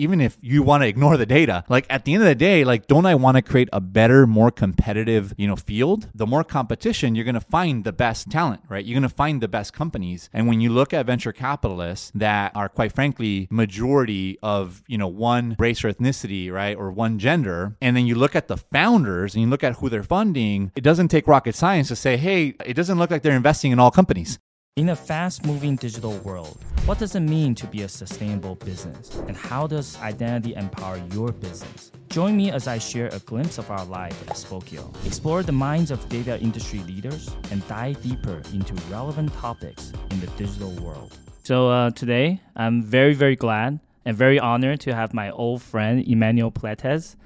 even if you want to ignore the data, like at the end of the day, like don't I want to create a better, more competitive, you know, field? The more competition, you're going to find the best talent, right? You're going to find the best companies. And when you look at venture capitalists that are quite frankly majority of, you know, one race or ethnicity, right, or one gender, and then you look at the founders and you look at who they're funding, it doesn't take rocket science to say, "Hey, it doesn't look like they're investing in all companies." In a fast moving digital world, what does it mean to be a sustainable business? And how does identity empower your business? Join me as I share a glimpse of our life at Spokeo, explore the minds of data industry leaders, and dive deeper into relevant topics in the digital world. So, uh, today, I'm very, very glad and very honored to have my old friend Emanuel Pleitez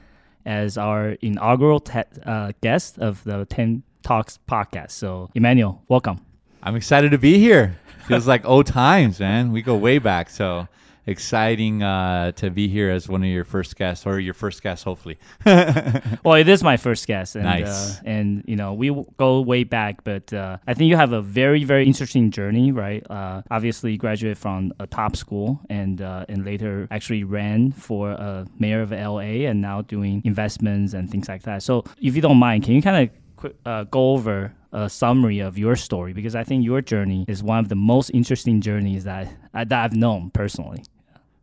as our inaugural te- uh, guest of the 10 Talks podcast. So, Emanuel, welcome. I'm excited to be here. Feels like old times, man. We go way back. So exciting uh, to be here as one of your first guests or your first guest, hopefully. well, it is my first guest, and nice. uh, and you know we go way back, but uh, I think you have a very very interesting journey, right? Uh, obviously, graduated from a top school, and uh, and later actually ran for a mayor of LA, and now doing investments and things like that. So, if you don't mind, can you kind of uh, go over a summary of your story because I think your journey is one of the most interesting journeys that that I've known personally.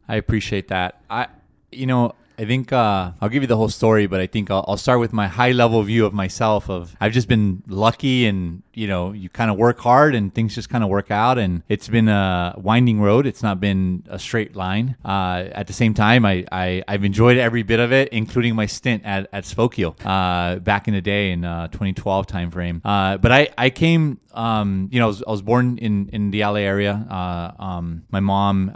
I appreciate that. I, you know, I think uh, I'll give you the whole story, but I think I'll, I'll, start with my high level view of myself. Of I've just been lucky, and you know, you kind of work hard, and things just kind of work out. And it's been a winding road. It's not been a straight line. Uh, at the same time, I, I have enjoyed every bit of it, including my stint at at Spokeo uh, back in the day in 2012 uh, timeframe. Uh, but I I came, um, you know, I was, I was, born in in the LA area. Uh, um, my mom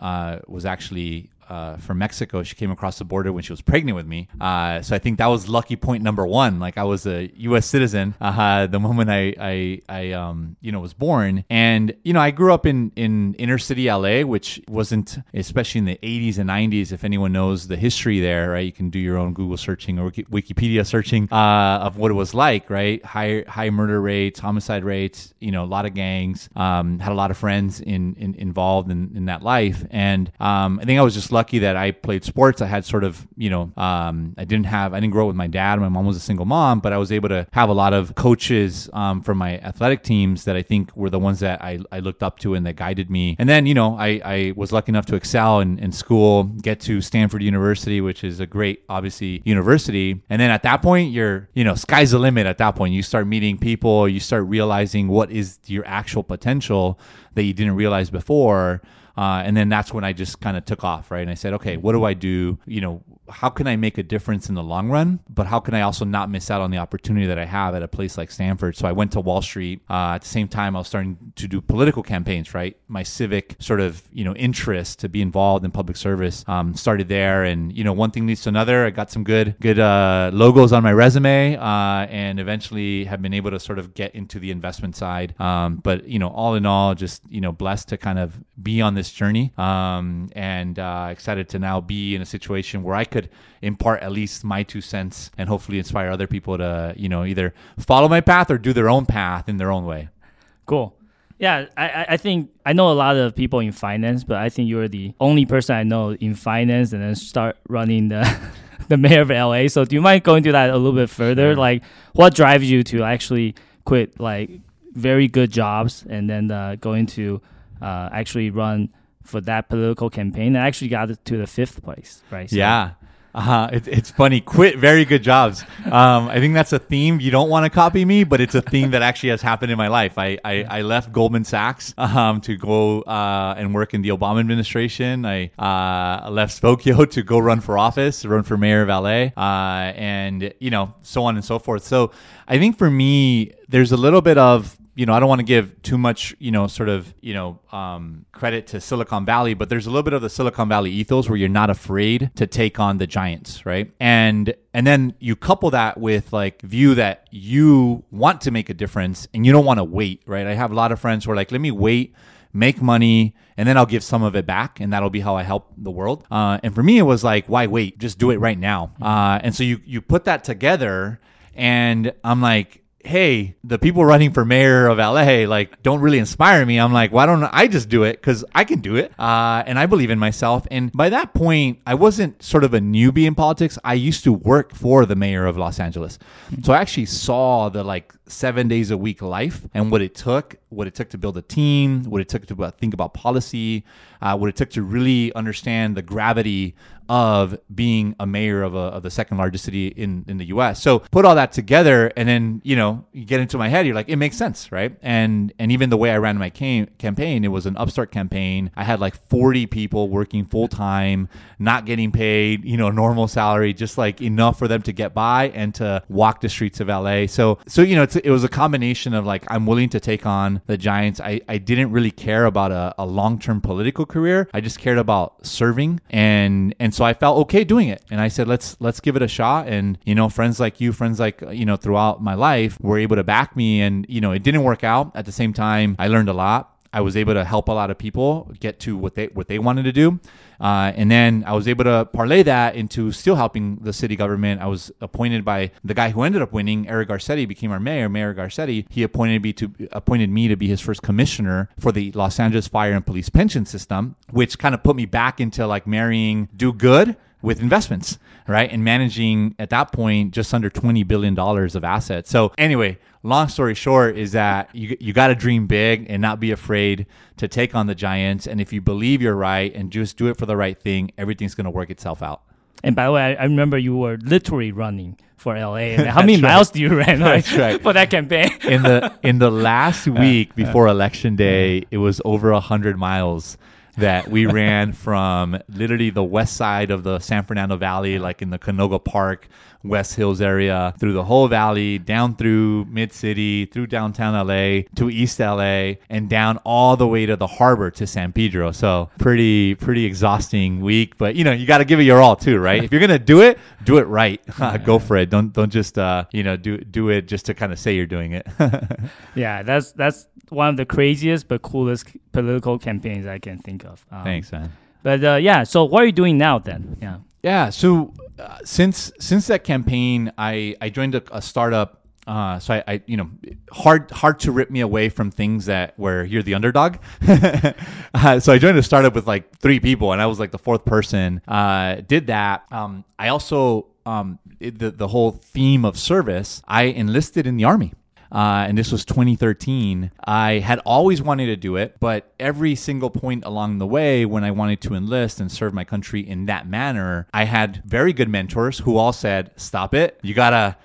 was actually uh, from Mexico. She came across the border when she was pregnant with me. Uh, so I think that was lucky point number one. Like I was a U.S. citizen uh, the moment I I, I um, you know was born, and you know I grew up in in inner city LA, which wasn't especially in the 80s and 90s. If anyone knows the history there, right, you can do your own Google searching or Wikipedia searching uh, of what it was like. Right, high high murder rates, homicide rates. You know, a lot of gangs. Um, had a lot of friends in, in involved in, in that life, and um, I think I was just lucky that I played sports. I had sort of, you know, um, I didn't have, I didn't grow up with my dad. My mom was a single mom, but I was able to have a lot of coaches um, from my athletic teams that I think were the ones that I, I looked up to and that guided me. And then, you know, I, I was lucky enough to excel in, in school, get to Stanford University, which is a great, obviously, university. And then at that point, you're, you know, sky's the limit at that point. You start meeting people, you start realizing what is your actual potential that you didn't realize before. Uh, and then that's when I just kind of took off, right? And I said, okay, what do I do? You know, how can I make a difference in the long run? But how can I also not miss out on the opportunity that I have at a place like Stanford? So I went to Wall Street. Uh, at the same time, I was starting to do political campaigns, right? My civic sort of, you know, interest to be involved in public service um, started there. And, you know, one thing leads to another. I got some good, good uh, logos on my resume uh, and eventually have been able to sort of get into the investment side. Um, but, you know, all in all, just, you know, blessed to kind of be on this journey um, and uh, excited to now be in a situation where I could impart at least my two cents and hopefully inspire other people to, you know, either follow my path or do their own path in their own way. Cool. Yeah, I, I think I know a lot of people in finance, but I think you're the only person I know in finance and then start running the the mayor of LA. So do you mind going to that a little bit further? Sure. Like what drives you to actually quit like very good jobs and then uh, going to uh, actually run for that political campaign and actually got to the fifth place, right? So, yeah. Uh, it, it's funny. Quit very good jobs. Um, I think that's a theme. You don't want to copy me, but it's a theme that actually has happened in my life. I, I, I left Goldman Sachs um, to go uh, and work in the Obama administration. I uh, left Spokeo to go run for office, run for mayor of LA, uh, and you know so on and so forth. So I think for me, there's a little bit of you know, I don't want to give too much, you know, sort of, you know, um, credit to Silicon Valley, but there's a little bit of the Silicon Valley ethos where you're not afraid to take on the giants, right? And and then you couple that with like view that you want to make a difference and you don't want to wait, right? I have a lot of friends who are like, let me wait, make money, and then I'll give some of it back, and that'll be how I help the world. Uh, and for me, it was like, why wait? Just do it right now. Uh, and so you you put that together, and I'm like hey, the people running for mayor of LA like don't really inspire me. I'm like, why don't I just do it? Because I can do it, uh, and I believe in myself. And by that point, I wasn't sort of a newbie in politics. I used to work for the mayor of Los Angeles, so I actually saw the like seven days a week life and what it took, what it took to build a team, what it took to think about policy, uh, what it took to really understand the gravity of being a mayor of, a, of the second largest city in, in the US. So put all that together and then, you know, you get into my head, you're like, it makes sense, right? And and even the way I ran my cam- campaign, it was an upstart campaign. I had like 40 people working full time, not getting paid, you know, normal salary, just like enough for them to get by and to walk the streets of LA. So so you know, it was a combination of like I'm willing to take on the Giants. I, I didn't really care about a, a long-term political career. I just cared about serving and and so I felt okay doing it. And I said, let's let's give it a shot. And you know, friends like you, friends like you know, throughout my life were able to back me. And you know, it didn't work out. At the same time, I learned a lot. I was able to help a lot of people get to what they what they wanted to do, uh, and then I was able to parlay that into still helping the city government. I was appointed by the guy who ended up winning, Eric Garcetti, became our mayor. Mayor Garcetti, he appointed me to appointed me to be his first commissioner for the Los Angeles Fire and Police Pension System, which kind of put me back into like marrying do good with investments, right? And managing at that point just under $20 billion of assets. So, anyway, long story short is that you, you got to dream big and not be afraid to take on the giants. And if you believe you're right and just do it for the right thing, everything's going to work itself out. And by the way, I, remember you were literally running for LA. And how many miles do you run like, right. for that campaign? in the in the last uh, week uh. before election day, it was over a hundred miles that we ran from literally the west side of the San Fernando Valley, like in the Canoga Park, West Hills area, through the whole valley, down through Mid City, through downtown LA, to East LA, and down all the way to the harbor to San Pedro. So pretty, pretty exhausting week. But you know, you got to give it your all too, right? if you're gonna do it, do it right. Go for it. Don't don't just uh, you know do do it just to kind of say you're doing it. yeah, that's that's one of the craziest but coolest political campaigns I can think of. Um, Thanks, man. But uh, yeah, so what are you doing now then? Yeah. Yeah. So uh, since since that campaign, I I joined a, a startup. Uh, so I, I, you know, hard hard to rip me away from things that where you're the underdog. uh, so I joined a startup with like three people, and I was like the fourth person. Uh, did that. Um, I also um, it, the the whole theme of service. I enlisted in the army uh, and this was 2013. I had always wanted to do it, but every single point along the way when I wanted to enlist and serve my country in that manner, I had very good mentors who all said, "Stop it! You gotta."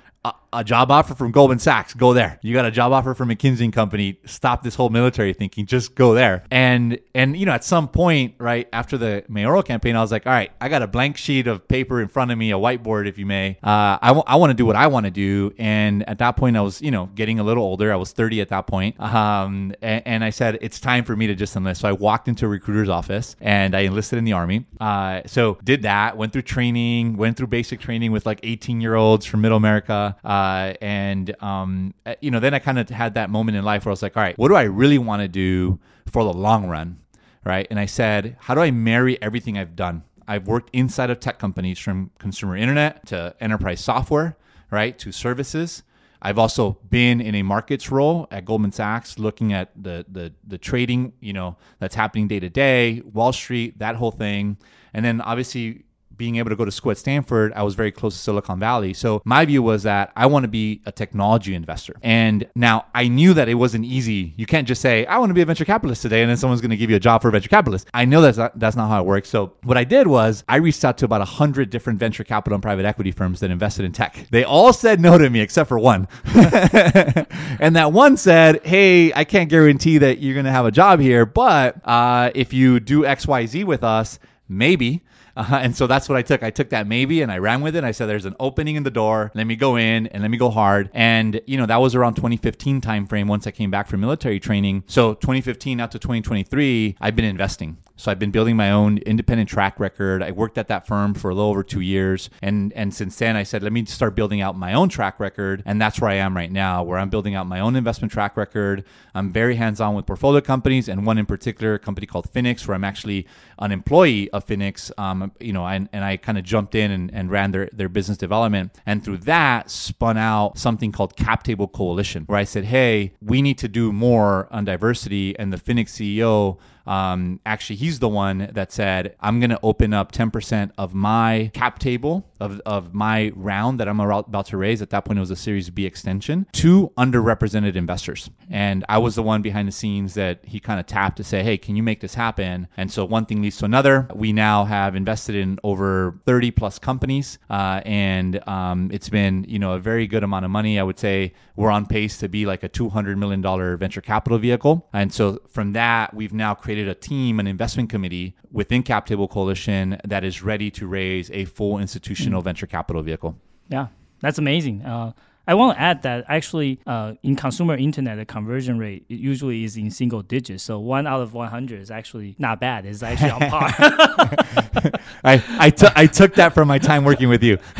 A job offer from Goldman Sachs, go there. You got a job offer from McKinsey and Company, stop this whole military thinking, just go there. And and you know, at some point, right after the mayoral campaign, I was like, all right, I got a blank sheet of paper in front of me, a whiteboard, if you may. Uh, I, w- I want to do what I want to do. And at that point, I was, you know, getting a little older. I was 30 at that point. Um, and, and, I said, it's time for me to just enlist. So I walked into a recruiter's office and I enlisted in the army. Uh, so did that, went through training, went through basic training with like 18 year olds from Middle America. Uh, and um, uh, you know, then I kind of had that moment in life where I was like, all right, what do I really want to do for the long run, right? And I said, how do I marry everything I've done? I've worked inside of tech companies from consumer internet to enterprise software, right, to services. I've also been in a markets role at Goldman Sachs, looking at the the the trading, you know, that's happening day to day, Wall Street, that whole thing, and then obviously being able to go to school at Stanford, I was very close to Silicon Valley. So my view was that I want to be a technology investor. And now I knew that it wasn't easy. You can't just say, I want to be a venture capitalist today, and then someone's going to give you a job for a venture capitalist. I know that's not, that's not how it works. So what I did was I reached out to about 100 different venture capital and private equity firms that invested in tech. They all said no to me except for one. and that one said, Hey, I can't guarantee that you're going to have a job here, but uh, if you do XYZ with us, maybe. Uh, and so that's what I took. I took that maybe and I ran with it. I said, there's an opening in the door. Let me go in and let me go hard. And, you know, that was around 2015 timeframe once I came back from military training. So 2015 out to 2023, I've been investing. So I've been building my own independent track record. I worked at that firm for a little over two years. And, and since then, I said, let me start building out my own track record. And that's where I am right now, where I'm building out my own investment track record. I'm very hands on with portfolio companies and one in particular, a company called Finix, where I'm actually an employee of Finix. Um, Um, you know, and, and I kind of jumped in and, and ran their, their business development. And through that, spun out something called Cap Table Coalition, where I said, hey, we need to do more on diversity. And the Finix CEO um, actually, he's the one that said, I'm going to open up 10% of my cap table of, of my round that I'm about to raise. At that point, it was a Series B extension to underrepresented investors. And I was the one behind the scenes that he kind of tapped to say, hey, can you make this happen? And so one thing leads to another. We now have invested in over 30 plus companies. Uh, and um, it's been, you know, a very good amount of money. I would say we're on pace to be like a $200 million venture capital vehicle. And so from that, we've now created created a team, an investment committee within Cap Table Coalition that is ready to raise a full institutional mm. venture capital vehicle. Yeah, that's amazing. Uh, I want to add that actually uh, in consumer internet, the conversion rate usually is in single digits. So one out of 100 is actually not bad. It's actually on par. I, I, t- I took that from my time working with you.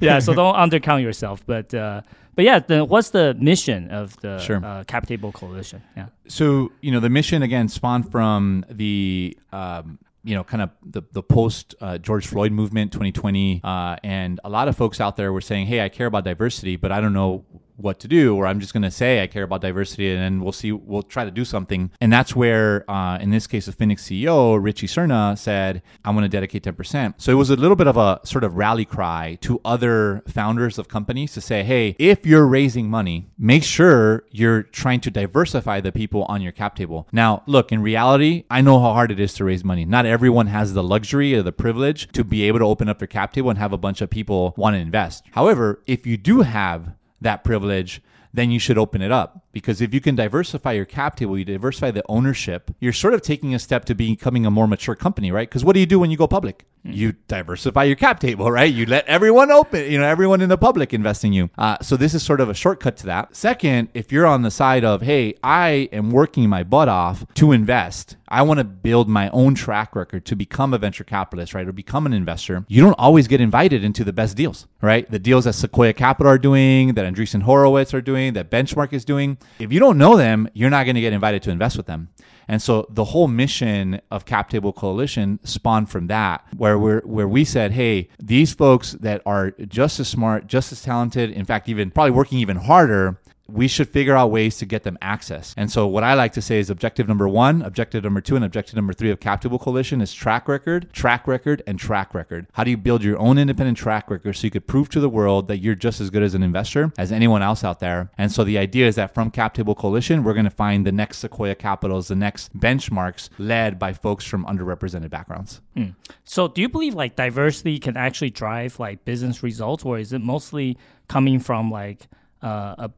yeah, so don't undercount yourself. But uh, but yeah, the, what's the mission of the sure. uh, Cap Table Coalition? Yeah. So you know the mission again spawned from the um, you know, kind of the, the post uh, George Floyd movement 2020. Uh, and a lot of folks out there were saying, hey, I care about diversity, but I don't know what to do, or I'm just going to say I care about diversity, and then we'll see, we'll try to do something. And that's where, uh, in this case, the Finix CEO Richie Serna said, "I want to dedicate 10%." So it was a little bit of a sort of rally cry to other founders of companies to say, "Hey, if you're raising money, make sure you're trying to diversify the people on your cap table." Now, look, in reality, I know how hard it is to raise money. Not everyone has the luxury or the privilege to be able to open up their cap table and have a bunch of people want to invest. However, if you do have that privilege, then you should open it up. Because if you can diversify your cap table, you diversify the ownership, you're sort of taking a step to becoming a more mature company, right? Because what do you do when you go public? Mm-hmm. You diversify your cap table, right? You let everyone open, you know, everyone in the public invest in you. Uh, so this is sort of a shortcut to that. Second, if you're on the side of, hey, I am working my butt off to invest, I want to build my own track record to become a venture capitalist, right? Or become an investor. You don't always get invited into the best deals, right? The deals that Sequoia Capital are doing, that Andreessen Horowitz are doing, that Benchmark is doing. If you don't know them, you're not going to get invited to invest with them. And so the whole mission of Cap Table Coalition spawned from that, where we where we said, hey, these folks that are just as smart, just as talented, in fact, even probably working even harder, we should figure out ways to get them access. And so, what I like to say is objective number one, objective number two, and objective number three of Cap Table Coalition is track record, track record, and track record. How do you build your own independent track record so you could prove to the world that you're just as good as an investor as anyone else out there? And so, the idea is that from Cap Table Coalition, we're going to find the next Sequoia Capitals, the next benchmarks led by folks from underrepresented backgrounds. Mm. So, do you believe like diversity can actually drive like business results, or is it mostly coming from like uh, a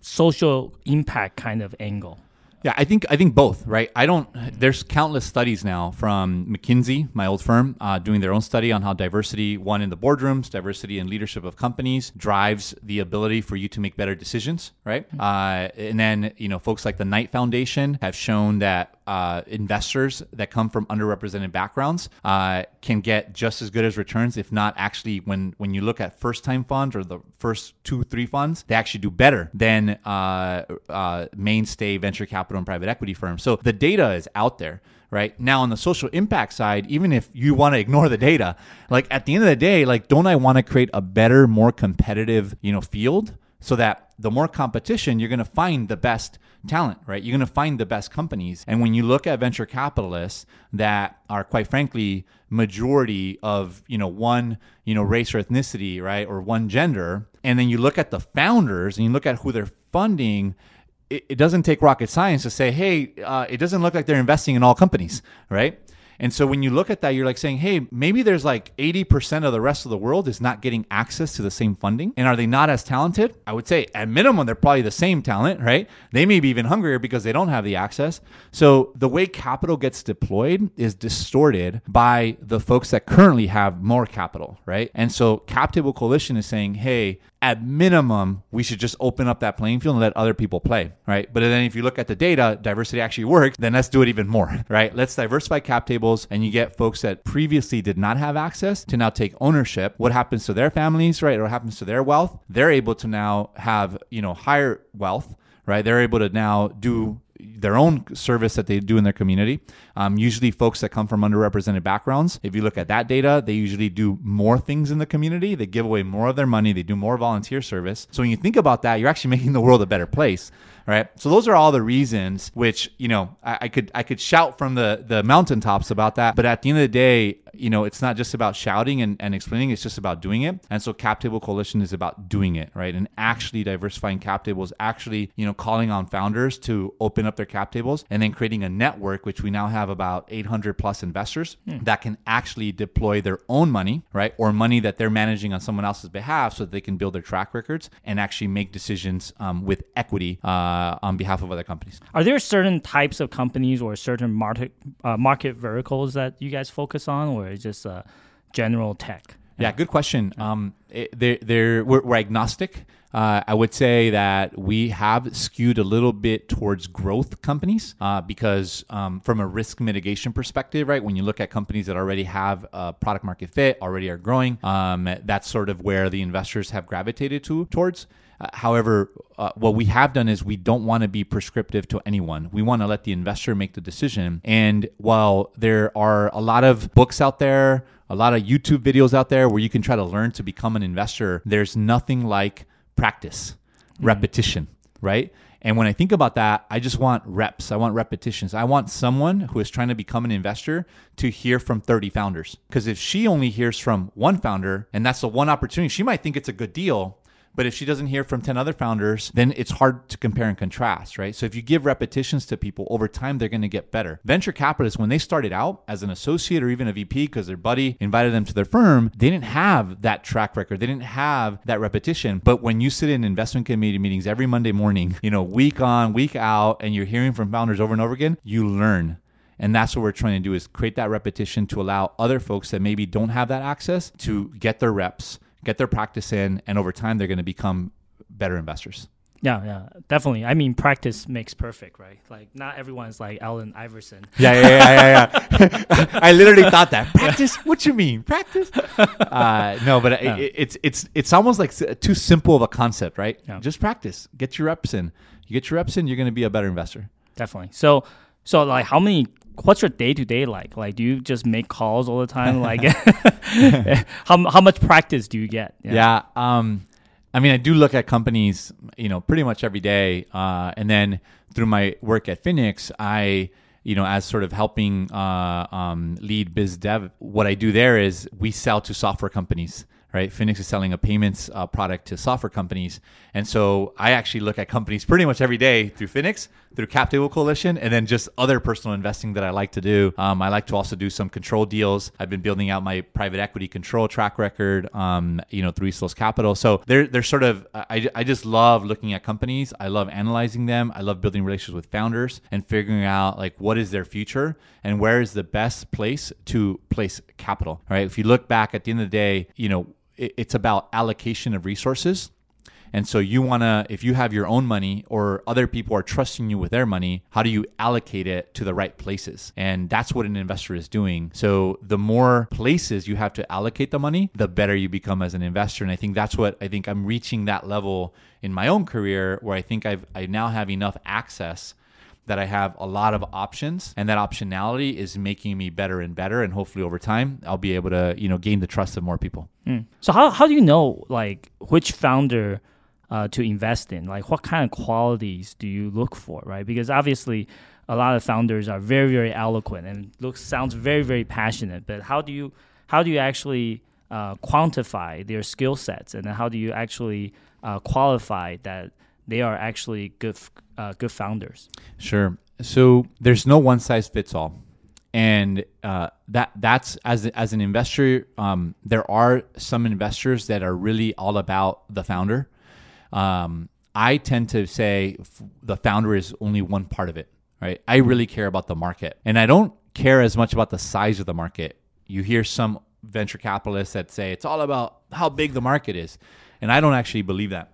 social impact kind of angle? Yeah, I think I think both, right? I don't. There's countless studies now from McKinsey, my old firm, uh, doing their own study on how diversity, one in the boardrooms, diversity in leadership of companies, drives the ability for you to make better decisions, right? Mm-hmm. Uh, and then you know, folks like the Knight Foundation have shown that uh, investors that come from underrepresented backgrounds uh, can get just as good as returns, if not actually when when you look at first time funds or the first two three funds, they actually do better than uh, uh mainstay venture capital capital and private equity firms. So the data is out there right now on the social impact side even if you want to ignore the data like at the end of the day like don't i want to create a better more competitive you know field so that the more competition you're going to find the best talent right you're going to find the best companies and when you look at venture capitalists that are quite frankly majority of you know one you know race or ethnicity right or one gender and then you look at the founders and you look at who they're funding it, it doesn't take rocket science to say, hey, uh, it doesn't look like they're investing in all companies, right? And so when you look at that, you're like saying, hey, maybe there's like 80% of the rest of the world is not getting access to the same funding. And are they not as talented? I would say at minimum, they're probably the same talent, right? They may be even hungrier because they don't have the access. So the way capital gets deployed is distorted by the folks that currently have more capital, right? And so Cap Table Coalition is saying, hey, at minimum, we should just open up that playing field and let other people play, right? But then if you look at the data, diversity actually works, then let's do it even more, right? Let's diversify cap tables and you get folks that previously did not have access to now take ownership. What happens to their families, right? What happens to their wealth? They're able to now have, you know, higher wealth right? They're able to now do their own service that they do in their community. Um, usually, folks that come from underrepresented backgrounds, if you look at that data, they usually do more things in the community. They give away more of their money. They do more volunteer service. So when you think about that, you're actually making the world a better place right? So those are all the reasons which you know I, I, could i could shout from the the mountaintops about that. But at the end of the day you know it's not just about shouting and, and explaining it's just about doing it. And so cap table coalition is about doing it right? And actually diversifying cap tables actually you know calling on founders to open up their cap tables and then creating a network which we now have about 800 plus investors hmm. that can actually deploy their own money right? Or money that they're managing on someone else's behalf so that they can build their track records and actually make decisions um, with equity uh, uh, on behalf of other companies. Are there certain types of companies or certain market uh, market verticals that you guys focus on, or is just uh, general tech? Yeah, good question. Um, it, they're, they're, we're, we're agnostic. Uh, I would say that we have skewed a little bit towards growth companies uh, because, um, from a risk mitigation perspective, right, when you look at companies that already have a product market fit, already are growing, um, that's sort of where the investors have gravitated to towards. Uh, however, uh, what we have done is we don't want to be prescriptive to anyone. We want to let the investor make the decision. And while there are a lot of books out there, a lot of YouTube videos out there where you can try to learn to become an investor, there's nothing like practice, mm-hmm. repetition, right? And when I think about that, I just want reps. I want repetitions. I want someone who is trying to become an investor to hear from 30 founders. Because if she only hears from one founder and that's the one opportunity, she might think it's a good deal, but if she doesn't hear from 10 other founders, then it's hard to compare and contrast, right? So if you give repetitions to people over time, they're going to get better. Venture capitalists, when they started out as an associate or even a VP because their buddy invited them to their firm, they didn't have that track record. They didn't have that repetition. But when you sit in investment committee meetings every Monday morning, you know, week on, week out, and you're hearing from founders over and over again, you learn. And that's what we're trying to do is create that repetition to allow other folks that maybe don't have that access to get their reps get their practice in, and over time they're going to become better investors. Yeah, yeah, definitely. I mean, practice makes perfect, right? Like, not everyone's like Allen Iverson. Yeah, yeah, yeah, yeah. yeah. I literally thought that practice. What you mean, practice? Uh, no, but yeah. it, it's it's it's almost like too simple of a concept, right? Yeah. Just practice. Get your reps in. You get your reps in, you're going to be a better investor. Definitely. So, so like, how many what's your day to day like? Like, do you just make calls all the time? Like, how how much practice do you get? Yeah. yeah um, I mean, I do look at companies, you know, pretty much every day, uh, and then through my work at Finix, I you know, as sort of helping uh, um, lead biz dev, what I do there is we sell to software companies right? Finix is selling a payments uh, product to software companies. And so I actually look at companies pretty much every day through Finix, through Cap Table Coalition, and then just other personal investing that I like to do. Um, I like to also do some control deals. I've been building out my private equity control track record, um, you know, through East Capital. So they're, they're sort of, I, I just love looking at companies. I love analyzing them. I love building relationships with founders and figuring out like what is their future and where is the best place to place capital, right? If you look back at the end of the day, you know, it's about allocation of resources. And so you want to, if you have your own money or other people are trusting you with their money, how do you allocate it to the right places? And that's what an investor is doing. So the more places you have to allocate the money, the better you become as an investor. And I think that's what I think I'm reaching that level in my own career where I think I've, I now have enough access that I have a lot of options and that optionality is making me better and better and hopefully over time I'll be able to you know gain the trust of more people. Mm. So how how do you know like which founder uh, to invest in? Like what kind of qualities do you look for, right? Because obviously a lot of founders are very very eloquent and looks sounds very very passionate, but how do you how do you actually uh, quantify their skill sets and how do you actually uh, qualify that they are actually good uh, good founders. Sure. So there's no one size fits all, and uh, that that's as as an investor, um, there are some investors that are really all about the founder. Um, I tend to say the founder is only one part of it. Right. I really care about the market, and I don't care as much about the size of the market. You hear some venture capitalists that say it's all about how big the market is, and I don't actually believe that.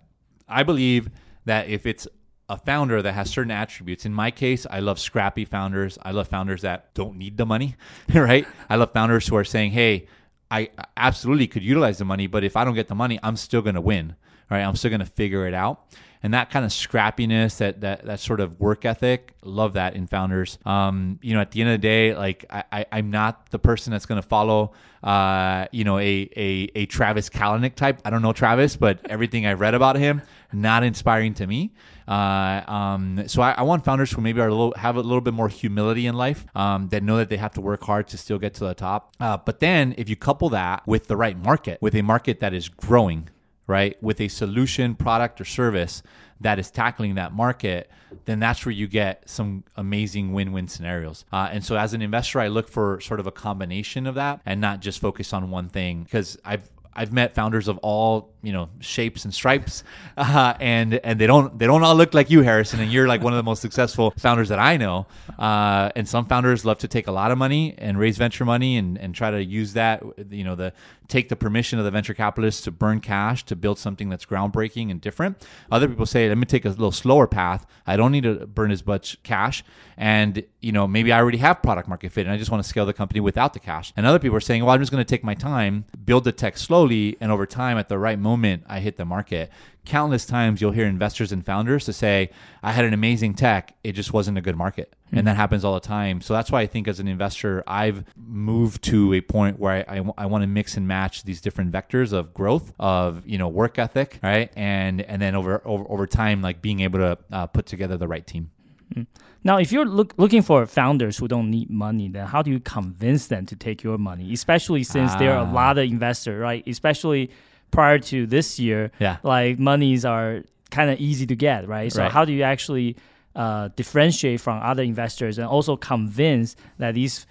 I believe that if it's a founder that has certain attributes. In my case, I love scrappy founders. I love founders that don't need the money, right? I love founders who are saying, "Hey, I absolutely could utilize the money, but if I don't get the money, I'm still going to win." Right? I'm still going to figure it out. and that kind of scrappiness, that that that sort of work ethic, love that in founders. Um, you know, at the end of the day, like I, I I'm not the person that's going to follow uh, you know, a, a, a Travis Kalanick type. I don't know Travis, but everything I've read about him, not inspiring to me. Uh, um, so I, I, want founders who maybe are a little, have a little bit more humility in life, um, that know that they have to work hard to still get to the top. Uh, but then if you couple that with the right market, with a market that is growing, right, with a solution, product, or service that is tackling that market, then that's where you get some amazing win-win scenarios. Uh, and so, as an investor, I look for sort of a combination of that and not just focus on one thing because I've I've met founders of all you know shapes and stripes, uh, and and they don't they don't all look like you, Harrison. And you're like one of the most successful founders that I know. Uh, and some founders love to take a lot of money and raise venture money and and try to use that you know the take the permission of the venture capitalists to burn cash to build something that's groundbreaking and different. Other people say, let me take a little slower path. I don't need to burn as much cash, and you know maybe I already have product market fit, and I just want to scale the company without the cash. And other people are saying, well, I'm just going to take my time, build the tech slowly, and over time at the right moment I hit the market. Countless times you'll hear investors and founders to say, I had an amazing tech, it just wasn't a good market. Mm-hmm. And that happens all the time. So that's why I think as an investor, I've moved to a point where I, I, I want to mix and match these different vectors of growth, of, you know, work ethic, right? And, and then over, over, over time, like being able to uh, put together the right team. Mm. Now, if you're look, looking for founders who don't need money, then how do you convince them to take your money? Especially since ah. there are a ah. lot of investors, right? Especially prior to this year, yeah. like monies are kind of easy to get, right? So right. how do you actually uh, differentiate from other investors and also convince that these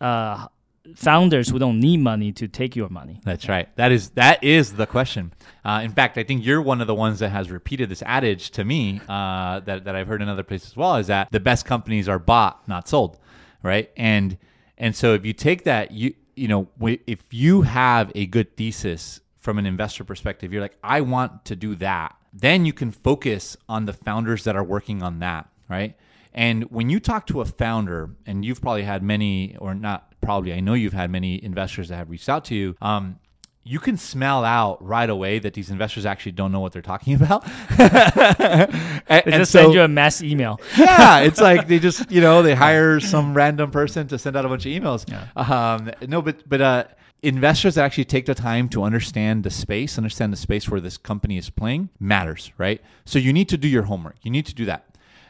uh, founders who don't need money to take your money? That's right. That is that is the question. Uh, in fact, I think you're one of the ones that has repeated this adage to me uh, that that I've heard in other places as well. Is that the best companies are bought, not sold, right? And and so if you take that, you you know, if you have a good thesis from an investor perspective, you're like, I want to do that. Then you can focus on the founders that are working on that, right? And when you talk to a founder, and you've probably had many, or not probably, I know you've had many investors that have reached out to you. Um, you can smell out right away that these investors actually don't know what they're talking about. and, they just so, send you a mass email. yeah, it's like they just you know they hire some random person to send out a bunch of emails. Yeah. Um, no, but but uh, investors that actually take the time to understand the space, understand the space where this company is playing matters, right? So you need to do your homework. You need to do that.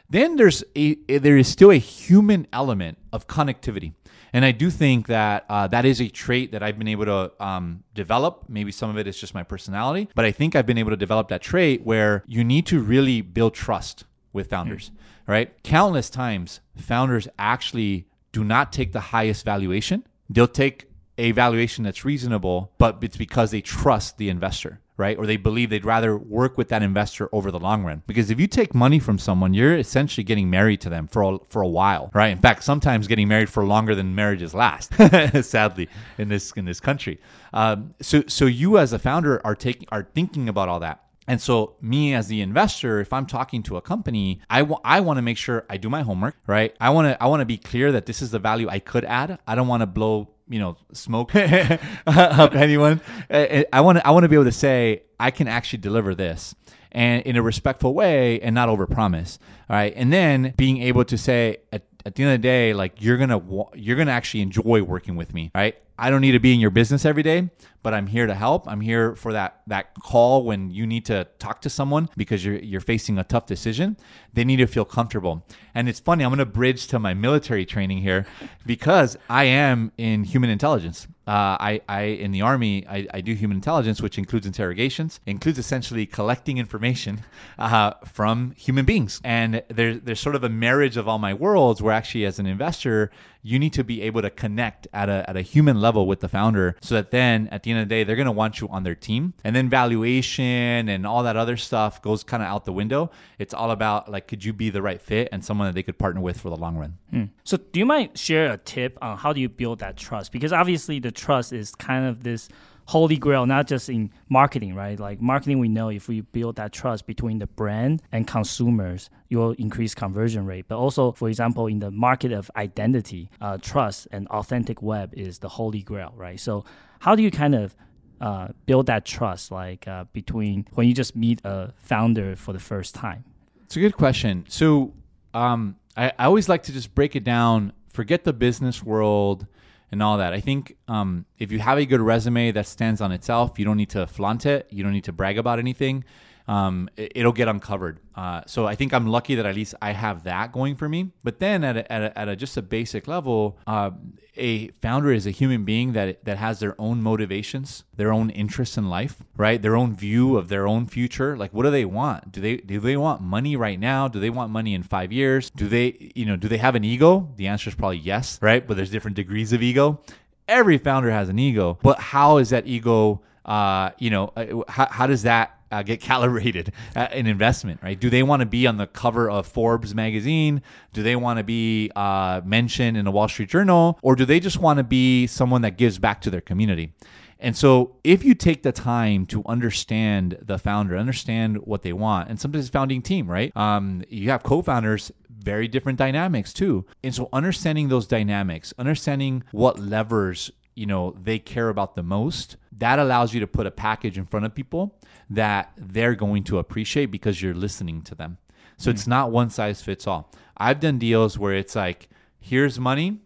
Then there's a there is still a human element of connectivity, and I do think that uh, that is a trait that I've been able to um, develop. Maybe some of it is just my personality, but I think I've been able to develop that trait where you need to really build trust with founders, mm. right? Countless times, founders actually do not take the highest valuation. They'll take a valuation that's reasonable, but it's because they trust the investor, right? Or they believe they'd rather work with that investor over the long run. Because if you take money from someone, you're essentially getting married to them for a, for a while, right? In fact, sometimes getting married for longer than marriages last. sadly, in this in this country. Um, so so you as a founder are taking are thinking about all that. And so, me as the investor, if I'm talking to a company, I, w- I want to make sure I do my homework, right? I want to I want to be clear that this is the value I could add. I don't want to blow you know smoke up anyone. Uh, uh, I want to I want to be able to say I can actually deliver this and in a respectful way and not overpromise. All right, and then being able to say at, at the end of the day, like you're gonna you're gonna actually enjoy working with me, right? I don't need to be in your business every day, but I'm here to help. I'm here for that that call when you need to talk to someone because you're you're facing a tough decision. They need to feel comfortable. And it's funny, I'm going to bridge to my military training here because I am in human intelligence. Uh, I, I in the army I, I, do human intelligence, which includes interrogations, includes essentially collecting information uh, from human beings. And there's there's sort of a marriage of all my worlds where actually as an investor you need to be able to connect at a, at a human level with the founder so that then at the end of the day, they're going to want you on their team. And then valuation and all that other stuff goes kind of out the window. It's all about like, could you be the right fit and someone that they could partner with for the long run? Hmm. So, do you mind share a tip on how do you build that trust? Because obviously, the trust is kind of this holy grail, not just in marketing, right? Like marketing, we know if we build that trust between the brand and consumers, you'll increase conversion rate. But also, for example, in the market of identity, uh, trust and authentic web is the holy grail, right? So how do you kind of uh, build that trust, like uh, between when you just meet a founder for the first time? It's a good question. So um, I, I always like to just break it down. Forget the business world and all that. I think um, if you have a good resume that stands on itself, you don't need to flaunt it. You don't need to brag about anything. Um, it, will get uncovered. Uh, so I think I'm lucky that at least I have that going for me. But then at a, at, a, at a just a basic level, uh, a founder is a human being that that has their own motivations, their own interests in life, right? Their own view of their own future. Like, what do they want? Do they do they want money right now? Do they want money in five years? Do they you know do they have an ego? The answer is probably yes, right? But there's different degrees of ego. Every founder has an ego, but how is that ego? Uh, you know, uh, how, how does that uh, get calibrated an investment, right? Do they want to be on the cover of Forbes magazine? Do they want to be uh, mentioned in the Wall Street Journal? Or do they just want to be someone that gives back to their community? And so, if you take the time to understand the founder, understand what they want, and sometimes founding team, right? Um, you have co-founders, very different dynamics too. And so, understanding those dynamics, understanding what levers you know they care about the most that allows you to put a package in front of people that they're going to appreciate because you're listening to them so mm-hmm. it's not one size fits all i've done deals where it's like here's money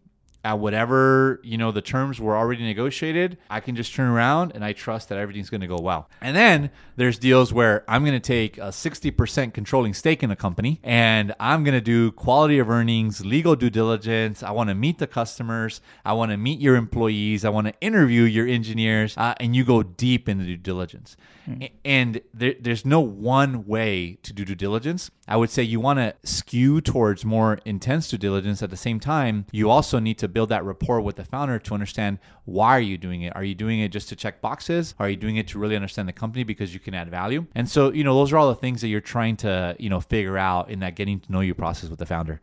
at whatever you know the terms were already negotiated i can just turn around and i trust that everything's going to go well. And then there's deals where i'm going to take a 60% controlling stake in a company and i'm going to do quality of earnings legal due diligence. I want to meet the customers. I want to meet your employees. I want to interview your engineers uh, and you go deep into due diligence. Hmm. and there, there's no one way to do due diligence. I would say you want to skew towards more intense due diligence. At the same time you also need to build that rapport with the founder to understand why are you doing it? Are you doing it just to check boxes? Are you doing it to really understand the company because you can add value? And so, you know, those are all the things that you're trying to, you know, figure out in that getting to know you process with the founder.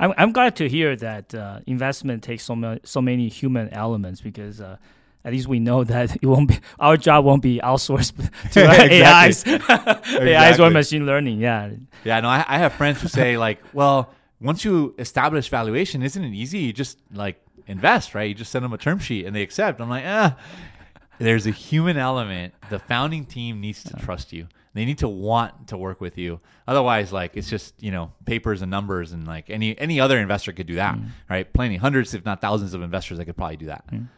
I'm, I'm glad to hear that uh, investment takes so, many so many human elements because uh, at least we know that it won't be our job won't be outsourced to AIs, AIs or machine learning. Yeah. Yeah. No, I, I have friends who say like, well, once you establish valuation, isn't it easy? You just like invest, right? You just send them a term sheet and they accept. I'm like, ah. There's a human element. The founding team needs to trust you. They need to want to work with you. Otherwise, like it's just you know papers and numbers, and like any any other investor could do that, mm. right? Plenty, hundreds if not thousands of investors that could probably do that. Mm.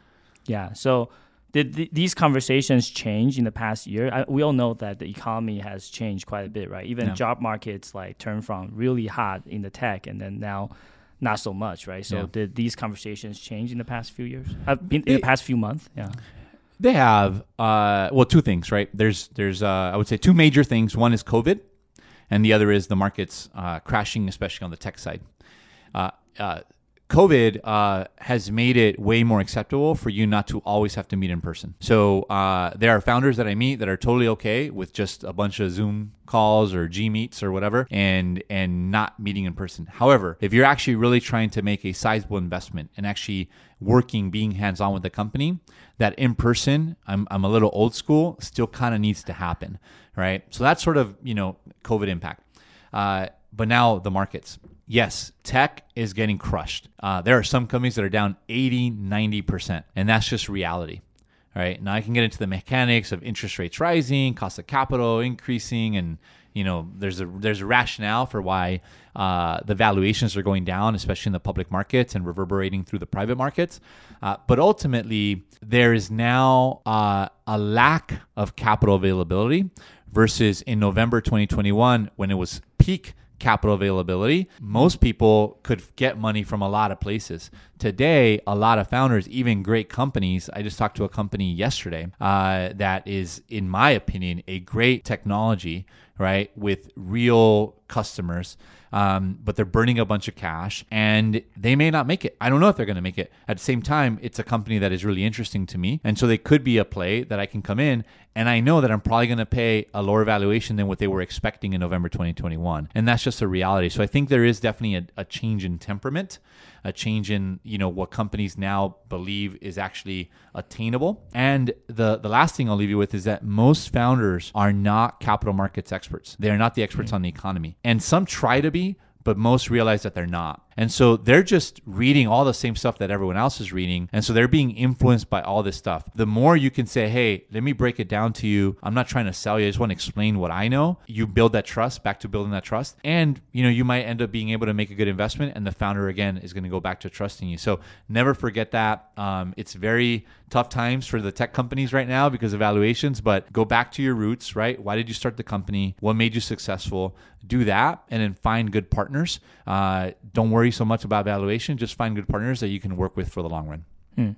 Yeah. So did th- these conversations change in the past year? I, we all know that the economy has changed quite a bit, right? Even yeah. job markets like turn from really hot in the tech and then now not so much, right? So yeah. did these conversations change in the past few years? Uh, in, in the past few months? Yeah. They have uh, well two things, right? There's there's uh, I would say two major things. One is COVID, and the other is the markets uh, crashing, especially on the tech side. COVID uh, has made it way more acceptable for you not to always have to meet in person. So uh, there are founders that I meet that are totally okay with just a bunch of Zoom calls or G meets or whatever, and and not meeting in person. However, if you're actually really trying to make a sizable investment and actually working, being hands on with the company, that in person, I'm I'm a little old school, still kind of needs to happen, right? So that's sort of you know COVID impact. Uh, but now the markets yes, tech is getting crushed. Uh, there are some companies that are down 80, 90%, and that's just reality. All right. Now I can get into the mechanics of interest rates rising, cost of capital increasing, and you know there's a there's a rationale for why uh, the valuations are going down, especially in the public markets and reverberating through the private markets. Uh, but ultimately, there is now uh, a lack of capital availability versus in November 2021 when it was peak capital availability, most people could get money from a lot of places. Today, a lot of founders, even great companies, I just talked to a company yesterday uh, that is, in my opinion, a great technology, right, with real customers um, but they're burning a bunch of cash and they may not make it. I don't know if they're going to make it. At the same time, it's a company that is really interesting to me. And so they could be a play that I can come in and I know that I'm probably going to pay a lower valuation than what they were expecting in November 2021. And that's just a reality. So I think there is definitely a, a change in temperament a change in you know what companies now believe is actually attainable. And the the last thing I'll leave you with is that most founders are not capital markets experts. They are not the experts hmm. on the economy, and some try to be, but most realize that they're not. And so they're just reading all the same stuff that everyone else is reading. And so they're being influenced by all this stuff. The more you can say, hey, let me break it down to you. I'm not trying to sell you. I just want to explain what I know. You build that trust, back to building that trust. And, you know, you might end up being able to make a good investment. And the founder, again, is going to go back to trusting you. So never forget that. Um, it's very tough times for the tech companies right now because of valuations, but go back to your roots, right? Why did you start the company? What made you successful? Do that and then find good partners. Uh, don't worry so much about valuation. Just find good partners that you can work with for the long run. Hmm.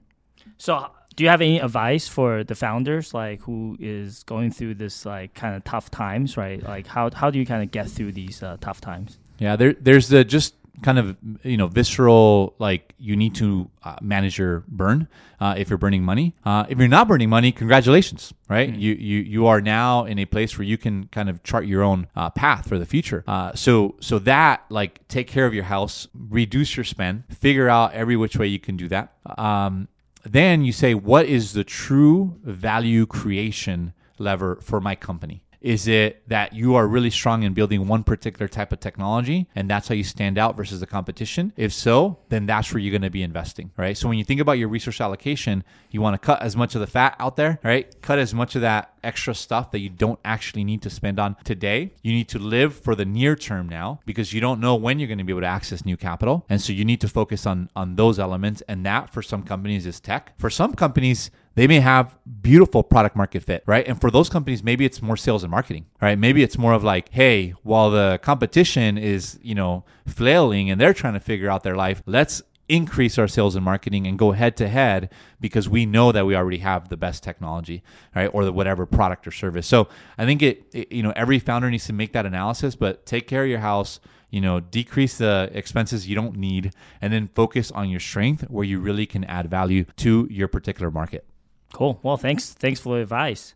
So, do you have any advice for the founders, like who is going through this like kind of tough times, right? Like how how do you kind of get through these uh, tough times? Yeah, there, there's the just kind of you know visceral like you need to uh, manage your burn uh, if you're burning money. Uh, if you're not burning money congratulations right? Mm-hmm. you, you you are now in a place where you can kind of chart your own uh, path for the future. Uh, so so that like take care of your house reduce your spend figure out every which way you can do that. Um, then you say what is the true value creation lever for my company is it that you are really strong in building one particular type of technology and that's how you stand out versus the competition? If so, then that's where you're going to be investing, right? So when you think about your resource allocation, you want to cut as much of the fat out there, right? Cut as much of that extra stuff that you don't actually need to spend on today. You need to live for the near term now because you don't know when you're going to be able to access new capital. And so you need to focus on on those elements and that for some companies is tech. For some companies they may have beautiful product market fit, right? And for those companies, maybe it's more sales and marketing, right? Maybe it's more of like, hey, while the competition is, you know, flailing and they're trying to figure out their life, let's increase our sales and marketing and go head to head because we know that we already have the best technology right or the whatever product or service so i think it, it, you know every founder needs to make that analysis but take care of your house you know decrease the expenses you don't need and then focus on your strength where you really can add value to your particular market Cool. Well, thanks. Thanks for the advice.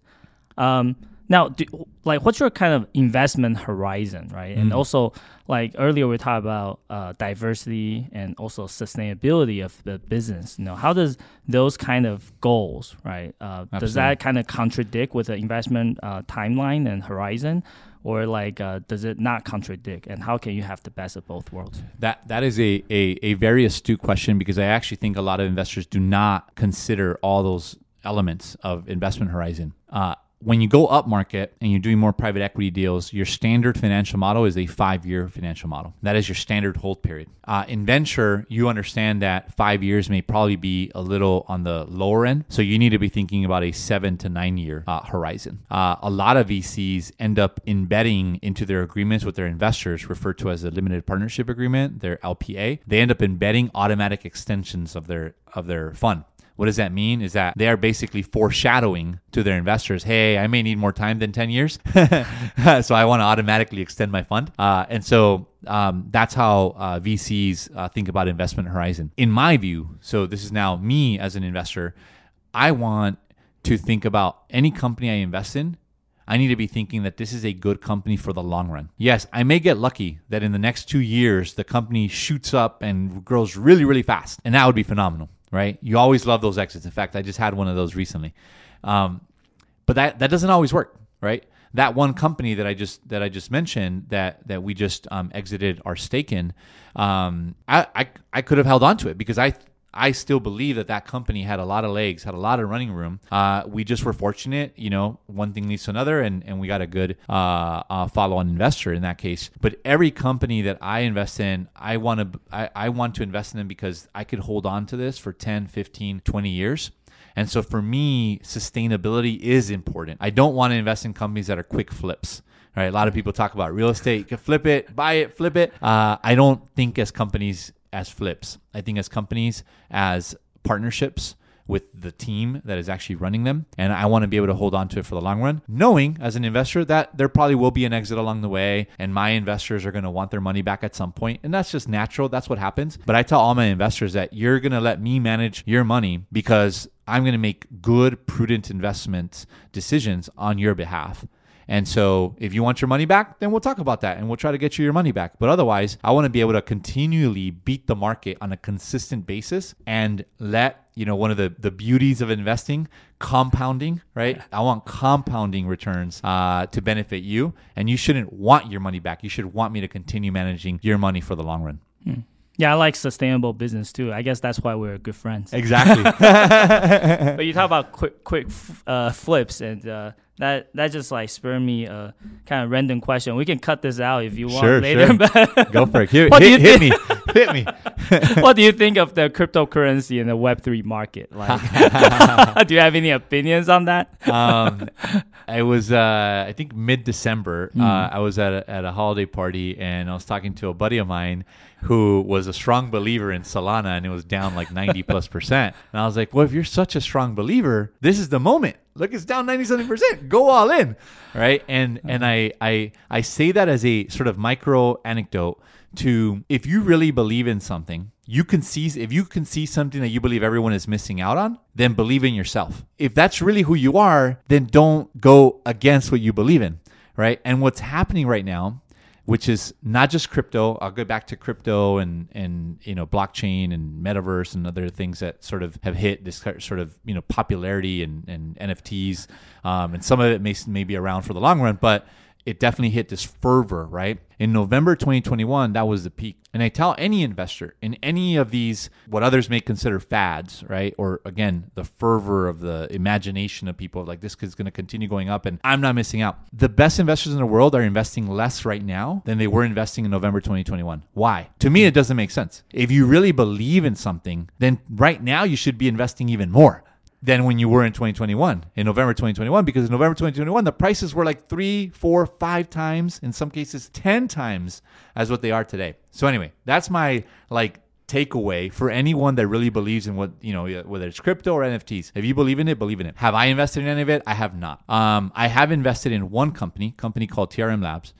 Um, now, do, like, what's your kind of investment horizon, right? Mm. And also, like earlier, we talked about uh, diversity and also sustainability of the business. You know, how does those kind of goals, right? Uh, does that kind of contradict with the investment uh, timeline and horizon? or like uh, does it not contradict and how can you have the best of both worlds that that is a, a, a very astute question because i actually think a lot of investors do not consider all those elements of investment horizon. Uh, when you go up market and you're doing more private equity deals, your standard financial model is a five year financial model. That is your standard hold period. Uh, in venture, you understand that five years may probably be a little on the lower end. So you need to be thinking about a seven to nine year uh, horizon. Uh, a lot of VCs end up embedding into their agreements with their investors, referred to as a limited partnership agreement, their LPA. They end up embedding automatic extensions of their of their fund. What does that mean? Is that they are basically foreshadowing to their investors, hey, I may need more time than 10 years. so I want to automatically extend my fund. Uh, and so um, that's how uh, VCs uh, think about investment horizon. In my view, so this is now me as an investor, I want to think about any company I invest in. I need to be thinking that this is a good company for the long run. Yes, I may get lucky that in the next two years, the company shoots up and grows really, really fast. And that would be phenomenal right? You always love those exits. In fact, I just had one of those recently. Um, but that that doesn't always work, right? That one company that I just that I just mentioned that that we just um, exited our stake in, um, I, I I could have held on to it because I I still believe that that company had a lot of legs, had a lot of running room. Uh, we just were fortunate, you know, one thing leads to another, and, and we got a good uh, uh, follow-on investor in that case. But every company that I invest in, I want to I, I want to invest in them because I could hold on to this for 10, 15, 20 years. And so for me, sustainability is important. I don't want to invest in companies that are quick flips. Right, a lot of people talk about real estate. You can flip it, buy it, flip it. Uh, I don't think as companies as flips. I think as companies, as partnerships with the team that is actually running them. And I want to be able to hold on to it for the long run, knowing as an investor that there probably will be an exit along the way and my investors are going to want their money back at some point. And that's just natural. That's what happens. But I tell all my investors that you're going to let me manage your money because I'm going to make good, prudent investment decisions on your behalf. And so if you want your money back, then we'll talk about that and we'll try to get you your money back. But otherwise, I want to be able to continually beat the market on a consistent basis and let, you know, one of the, the beauties of investing, compounding, right? I want compounding returns uh, to benefit you. And you shouldn't want your money back. You should want me to continue managing your money for the long run. Hmm. Yeah, I like sustainable business too. I guess that's why we're good friends. Exactly. but you talk about quick quick uh, flips and uh, that that just like spurred me a kind of random question. We can cut this out if you want Sure, later. sure. Go for it. Do hit, hit me. Hit me. what do you think of the cryptocurrency and the Web three market? Like, do you have any opinions on that? um, I was, uh, I think, mid December. Hmm. Uh, I was at a, at a holiday party and I was talking to a buddy of mine who was a strong believer in Solana and it was down like 90 plus percent. And I was like, well, if you're such a strong believer, this is the moment. Look, it's down 90 something percent. Go all in. Right. And, and I, I, I say that as a sort of micro anecdote to if you really believe in something, you can see if you can see something that you believe everyone is missing out on, then believe in yourself. If that's really who you are, then don't go against what you believe in, right? And what's happening right now, which is not just crypto, I'll go back to crypto and and you know blockchain and metaverse and other things that sort of have hit this sort of you know popularity and and NFTs, um, and some of it may may be around for the long run, but it definitely hit this fervor, right? In November 2021, that was the peak. And I tell any investor in any of these, what others may consider fads, right? Or again, the fervor of the imagination of people like this is going to continue going up and I'm not missing out. The best investors in the world are investing less right now than they were investing in November 2021. Why? To me, it doesn't make sense. If you really believe in something, then right now you should be investing even more than when you were in 2021 in november 2021 because in november 2021 the prices were like three four five times in some cases 10 times as what they are today. So anyway that's my like takeaway for anyone that really believes in what you know whether it's crypto or nfts if you believe in it believe in it. Have i invested in any of it? I have not. Um, i have invested in one company company called TRM Labs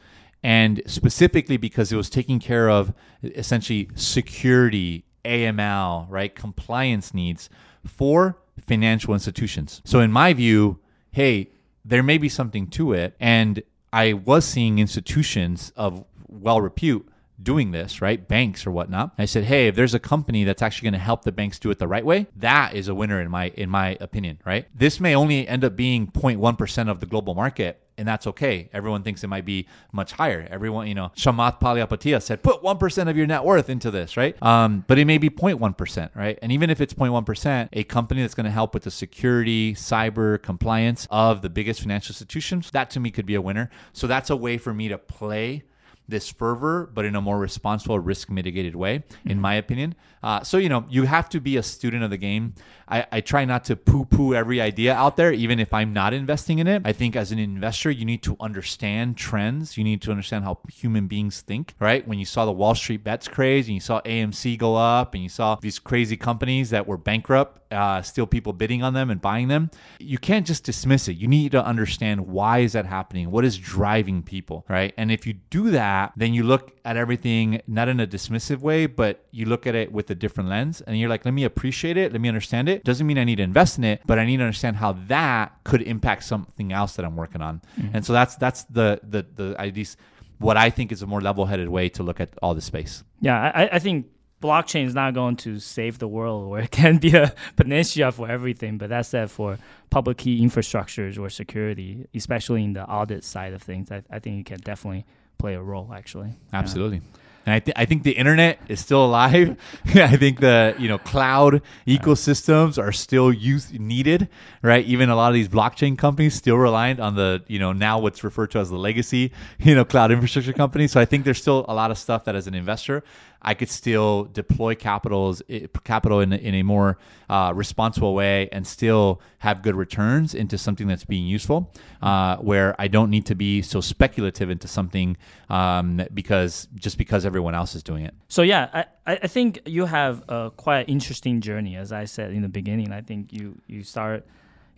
and specifically because it was taking care of essentially security aml right compliance needs for financial institutions. So, in my view, hey, there may be something to it. And I was seeing institutions of well repute doing this, right? Banks or whatnot. I said, hey, if there's a company that's actually going to help the banks do it the right way, that is a winner in my in my opinion, right? This may only end up being 0.1% of the global market. And that's okay. Everyone thinks it might be much higher. Everyone, you know, Chamath Palihapitiya said, put 1% of your net worth into this, right? Um, but it may be 0.1%, right? And even if it's 0.1%, a company that's going to help with the security, cyber compliance of the biggest financial institutions, that to me could be a winner. So that's a way for me to play this fervor, but in a more responsible, risk mitigated way, in my opinion. Uh, so, you know, you have to be a student of the game. I, I try not to poo poo every idea out there, even if I'm not investing in it. I think as an investor, you need to understand trends. You need to understand how human beings think, right? When you saw the Wall Street bets craze and you saw AMC go up and you saw these crazy companies that were bankrupt, uh, still people bidding on them and buying them, you can't just dismiss it. You need to understand why is that happening? What is driving people, right? And if you do that, then you look at everything not in a dismissive way, but you look at it with a different lens and you're like, let me appreciate it, let me understand it. Doesn't mean I need to invest in it, but I need to understand how that could impact something else that I'm working on. Mm-hmm. And so that's that's the the the ideas what I think is a more level-headed way to look at all the space. Yeah, I, I think blockchain is not going to save the world or it can be a panacea for everything, but that's that for public key infrastructures or security, especially in the audit side of things. I, I think it can definitely play a role actually. Yeah. Absolutely. And I, th- I think the internet is still alive. I think the you know cloud ecosystems are still use needed, right? Even a lot of these blockchain companies still reliant on the you know now what's referred to as the legacy you know cloud infrastructure companies. So I think there's still a lot of stuff that as an investor I could still deploy capitals capital in, in a more uh, responsible way and still have good returns into something that's being useful, uh, where I don't need to be so speculative into something um, because just because everyone else is doing it. So yeah, I, I think you have a quite interesting journey, as I said in the beginning. I think you you start,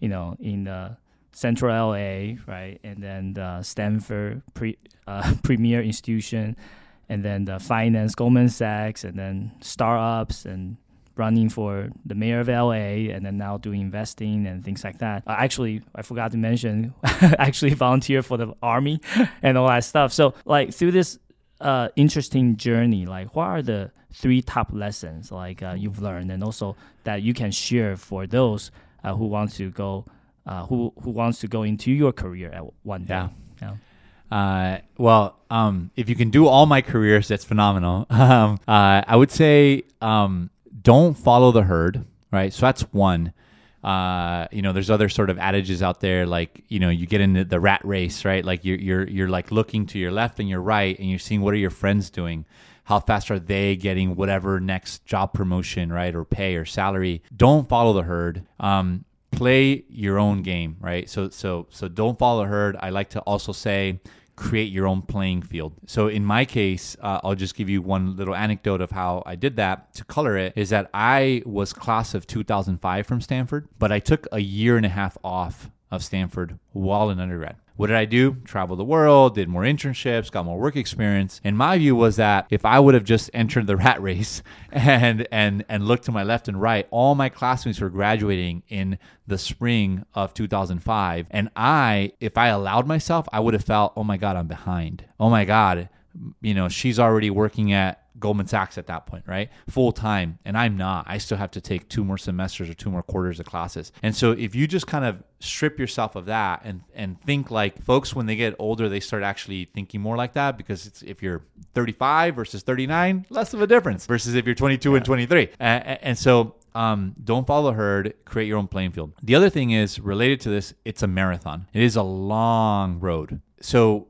you know, in the Central LA, right, and then the Stanford pre, uh, premier institution and then the finance, Goldman Sachs, and then startups and running for the mayor of LA, and then now doing investing and things like that. Uh, actually, I forgot to mention, actually volunteer for the army and all that stuff. So, like through this uh, interesting journey, like what are the three top lessons like uh, you've learned, and also that you can share for those uh, who want to go, uh, who who wants to go into your career at one day? Yeah. yeah. Uh, well, um, if you can do all my careers, that's phenomenal. Um, uh, I would say um, don't follow the herd, right? So that's one. Uh, you know, there's other sort of adages out there, like you know, you get into the rat race, right? Like you're you're you're like looking to your left and your right, and you're seeing what are your friends doing, how fast are they getting whatever next job promotion, right, or pay or salary. Don't follow the herd. Um, play your own game, right? So so so don't follow herd. I like to also say create your own playing field. So in my case, uh, I'll just give you one little anecdote of how I did that to color it is that I was class of 2005 from Stanford, but I took a year and a half off of Stanford while in undergrad. What did I do? Travel the world, did more internships, got more work experience. And my view was that if I would have just entered the rat race and and and looked to my left and right, all my classmates were graduating in the spring of 2005, and I, if I allowed myself, I would have felt, oh my god, I'm behind. Oh my god, you know, she's already working at Goldman Sachs at that point, right? Full time. And I'm not. I still have to take two more semesters or two more quarters of classes. And so if you just kind of strip yourself of that and and think like folks when they get older they start actually thinking more like that because it's if you're 35 versus 39 less of a difference versus if you're 22 yeah. and 23 and, and so um, don't follow herd create your own playing field the other thing is related to this it's a marathon it is a long road so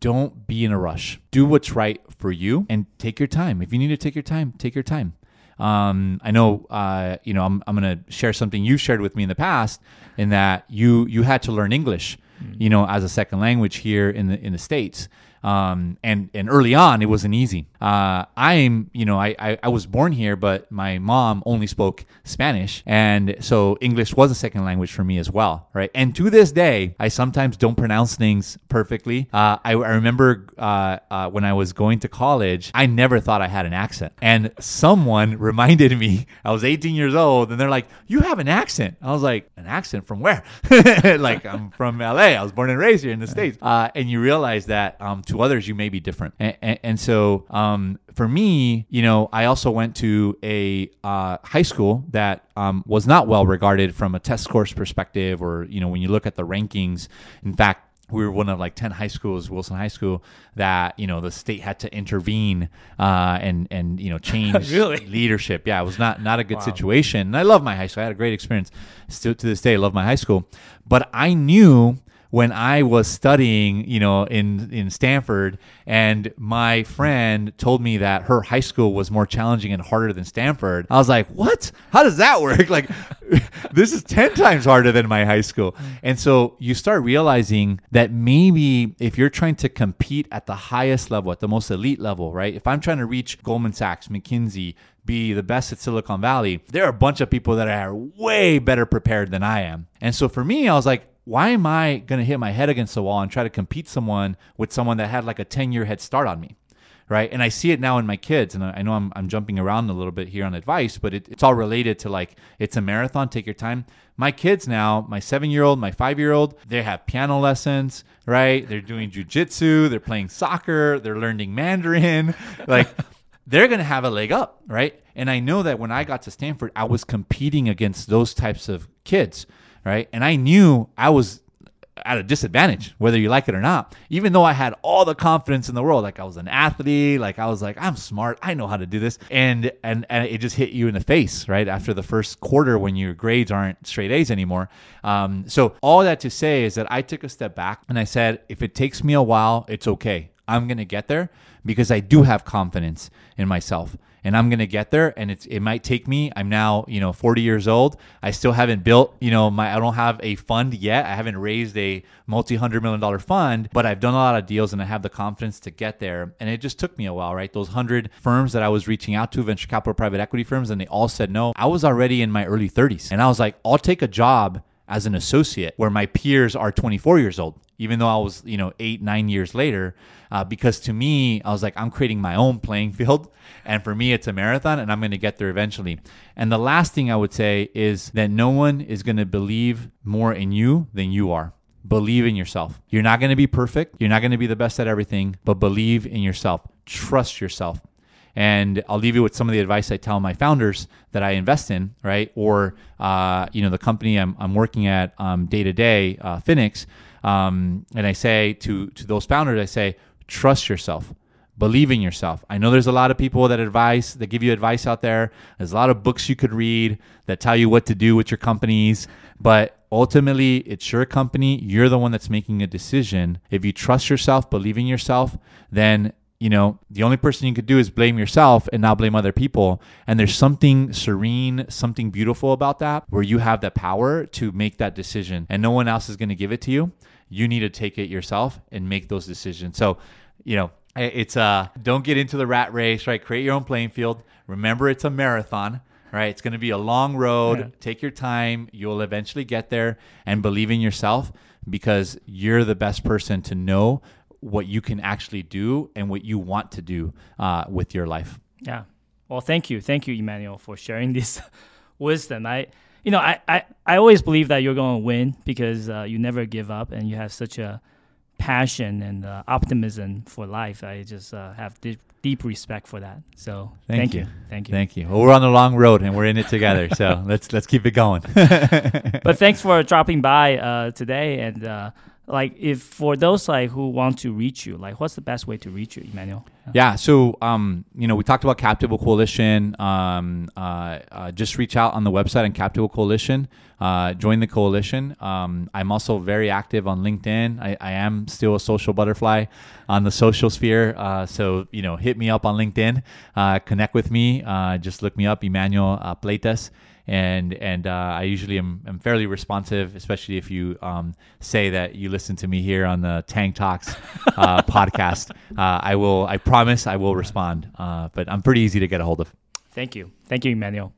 don't be in a rush. Do what's right for you and take your time. If you need to take your time, take your time. Um, I know, uh, you know, I'm, I'm going to share something you shared with me in the past in that you, you had to learn English, mm-hmm. you know, as a second language here in the, in the States. Um, and and early on, it wasn't easy. Uh, I'm, you know, I, I, I was born here, but my mom only spoke Spanish, and so English was a second language for me as well, right? And to this day, I sometimes don't pronounce things perfectly. Uh, I, I remember uh, uh when I was going to college, I never thought I had an accent, and someone reminded me. I was 18 years old, and they're like, "You have an accent." I was like, "An accent from where?" like I'm from LA. I was born and raised here in the states, uh, and you realize that um, to others you may be different and, and, and so um, for me you know i also went to a uh, high school that um, was not well regarded from a test scores perspective or you know when you look at the rankings. In fact we were one of like 10 high schools wilson high school that you know the state had to intervene uh, and and you know change really? leadership. Yeah it was not not a good wow. situation. And i love my high school. I had a great experience. Still to this day I love my high school. But i knew when I was studying, you know, in in Stanford, and my friend told me that her high school was more challenging and harder than Stanford. I was like, "What? How does that work? Like, this is ten times harder than my high school." And so you start realizing that maybe if you're trying to compete at the highest level, at the most elite level, right? If I'm trying to reach Goldman Sachs, McKinsey, be the best at Silicon Valley, there are a bunch of people that are way better prepared than I am. And so for me, I was like, why am I going to hit my head against the wall and try to compete someone with someone that had like a 10 year head start on me? Right. And I see it now in my kids. And I know I'm, I'm jumping around a little bit here on advice, but it, it's all related to like, it's a marathon, take your time. My kids now, my seven year old, my five year old, they have piano lessons, right? They're doing jujitsu, they're playing soccer, they're learning Mandarin. Like, they're going to have a leg up, right? And I know that when I got to Stanford, I was competing against those types of kids right? And I knew I was at a disadvantage, whether you like it or not. Even though I had all the confidence in the world, like I was an athlete, like I was like, I'm smart, I know how to do this, and and and it just hit you in the face, right? After the first quarter, when your grades aren't straight A's anymore. Um, so all that to say is that I took a step back and I said, if it takes me a while, it's okay. I'm gonna get there because I do have confidence in myself and I'm going to get there and it's it might take me I'm now, you know, 40 years old. I still haven't built, you know, my I don't have a fund yet. I haven't raised a multi-hundred million dollar fund, but I've done a lot of deals and I have the confidence to get there. And it just took me a while, right? Those 100 firms that I was reaching out to, venture capital private equity firms and they all said no. I was already in my early 30s and I was like, I'll take a job as an associate where my peers are 24 years old even though i was you know eight nine years later uh, because to me i was like i'm creating my own playing field. And for me it's a marathon and i'm going to get there eventually. And the last thing i would say is that no one is going to believe more in you than you are. Believe in yourself. You're not going to be perfect. You're not going to be the best at everything but believe in yourself. Trust yourself. And I'll leave you with some of the advice I tell my founders that I invest in, right? Or, uh, you know, the company I'm, I'm working at um, day to day, uh, Finix. Um, and I say to, to those founders, I say, trust yourself believe in yourself. I know there's a lot of people that advise that give you advice out there. There's a lot of books you could read that tell you what to do with your companies, but ultimately it's your company. You're the one that's making a decision. If you trust yourself, believe in yourself, then you know, the only person you could do is blame yourself and not blame other people. And there's something serene, something beautiful about that where you have the power to make that decision and no one else is going to give it to you. You need to take it yourself and make those decisions. So, you know, it's uh don't get into the rat race, right? Create your own playing field. Remember it's a marathon, right? It's going to be a long road. Yeah. Take your time. You'll eventually get there and believe in yourself because you're the best person to know what you can actually do and what you want to do uh, with your life. Yeah. Well, thank you. Thank you, Emanuel, for sharing this wisdom. I, you know, I, I, I always believe that you're going to win because uh, you never give up and you have such a passion and uh, optimism for life. I just uh, have deep, deep respect for that. So thank, thank you. you. thank you, thank you. Well, we're on the long road and we're in it together. so let's let's keep it going. but thanks for dropping by uh, today and uh, like if for those like who want to reach you like what's the best way to reach you Emanuel? Yeah. So um you know we talked about Cap Table Coalition. Um uh, uh, just reach out on the website on Cap Table Coalition. Uh, join the coalition. Um, i'm also very active on linkedin. I, I, am still a social butterfly on the social sphere. Uh, so you know hit me up on linkedin. Uh, connect with me. Uh, just look me up Emanuel uh, Pleitez and and uh, I usually am, am, fairly responsive, especially if you um, say that you listen to me here on the Tang Talks uh, podcast. Uh, I will, I promise, I will respond. Uh, but I'm pretty easy to get a hold of. Thank you, thank you, Emanuel.